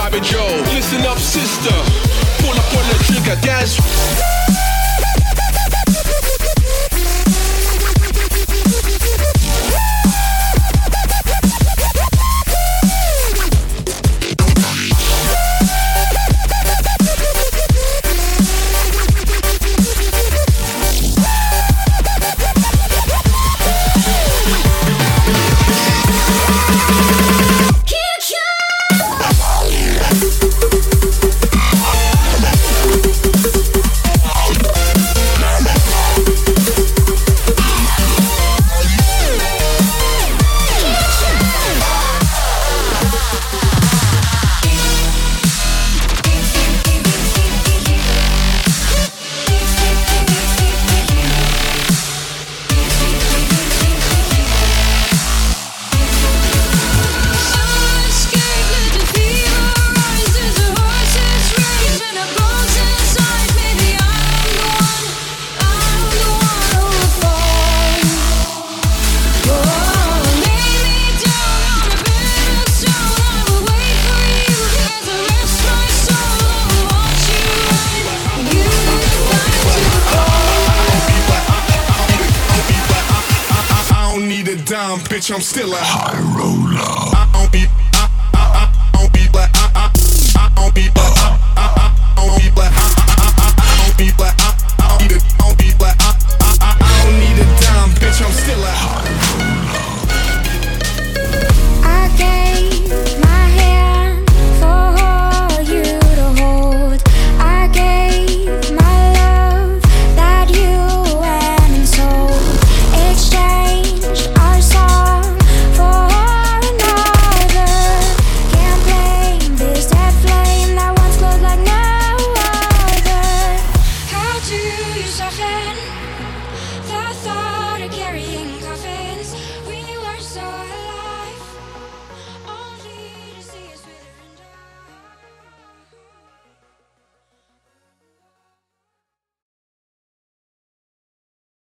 vibing Joe. Listen up, sister. Pull up on the trigger, dance. Dime, bitch. I'm still a high roller. I don't be, I, I, I don't be like, I, I, I don't be, I,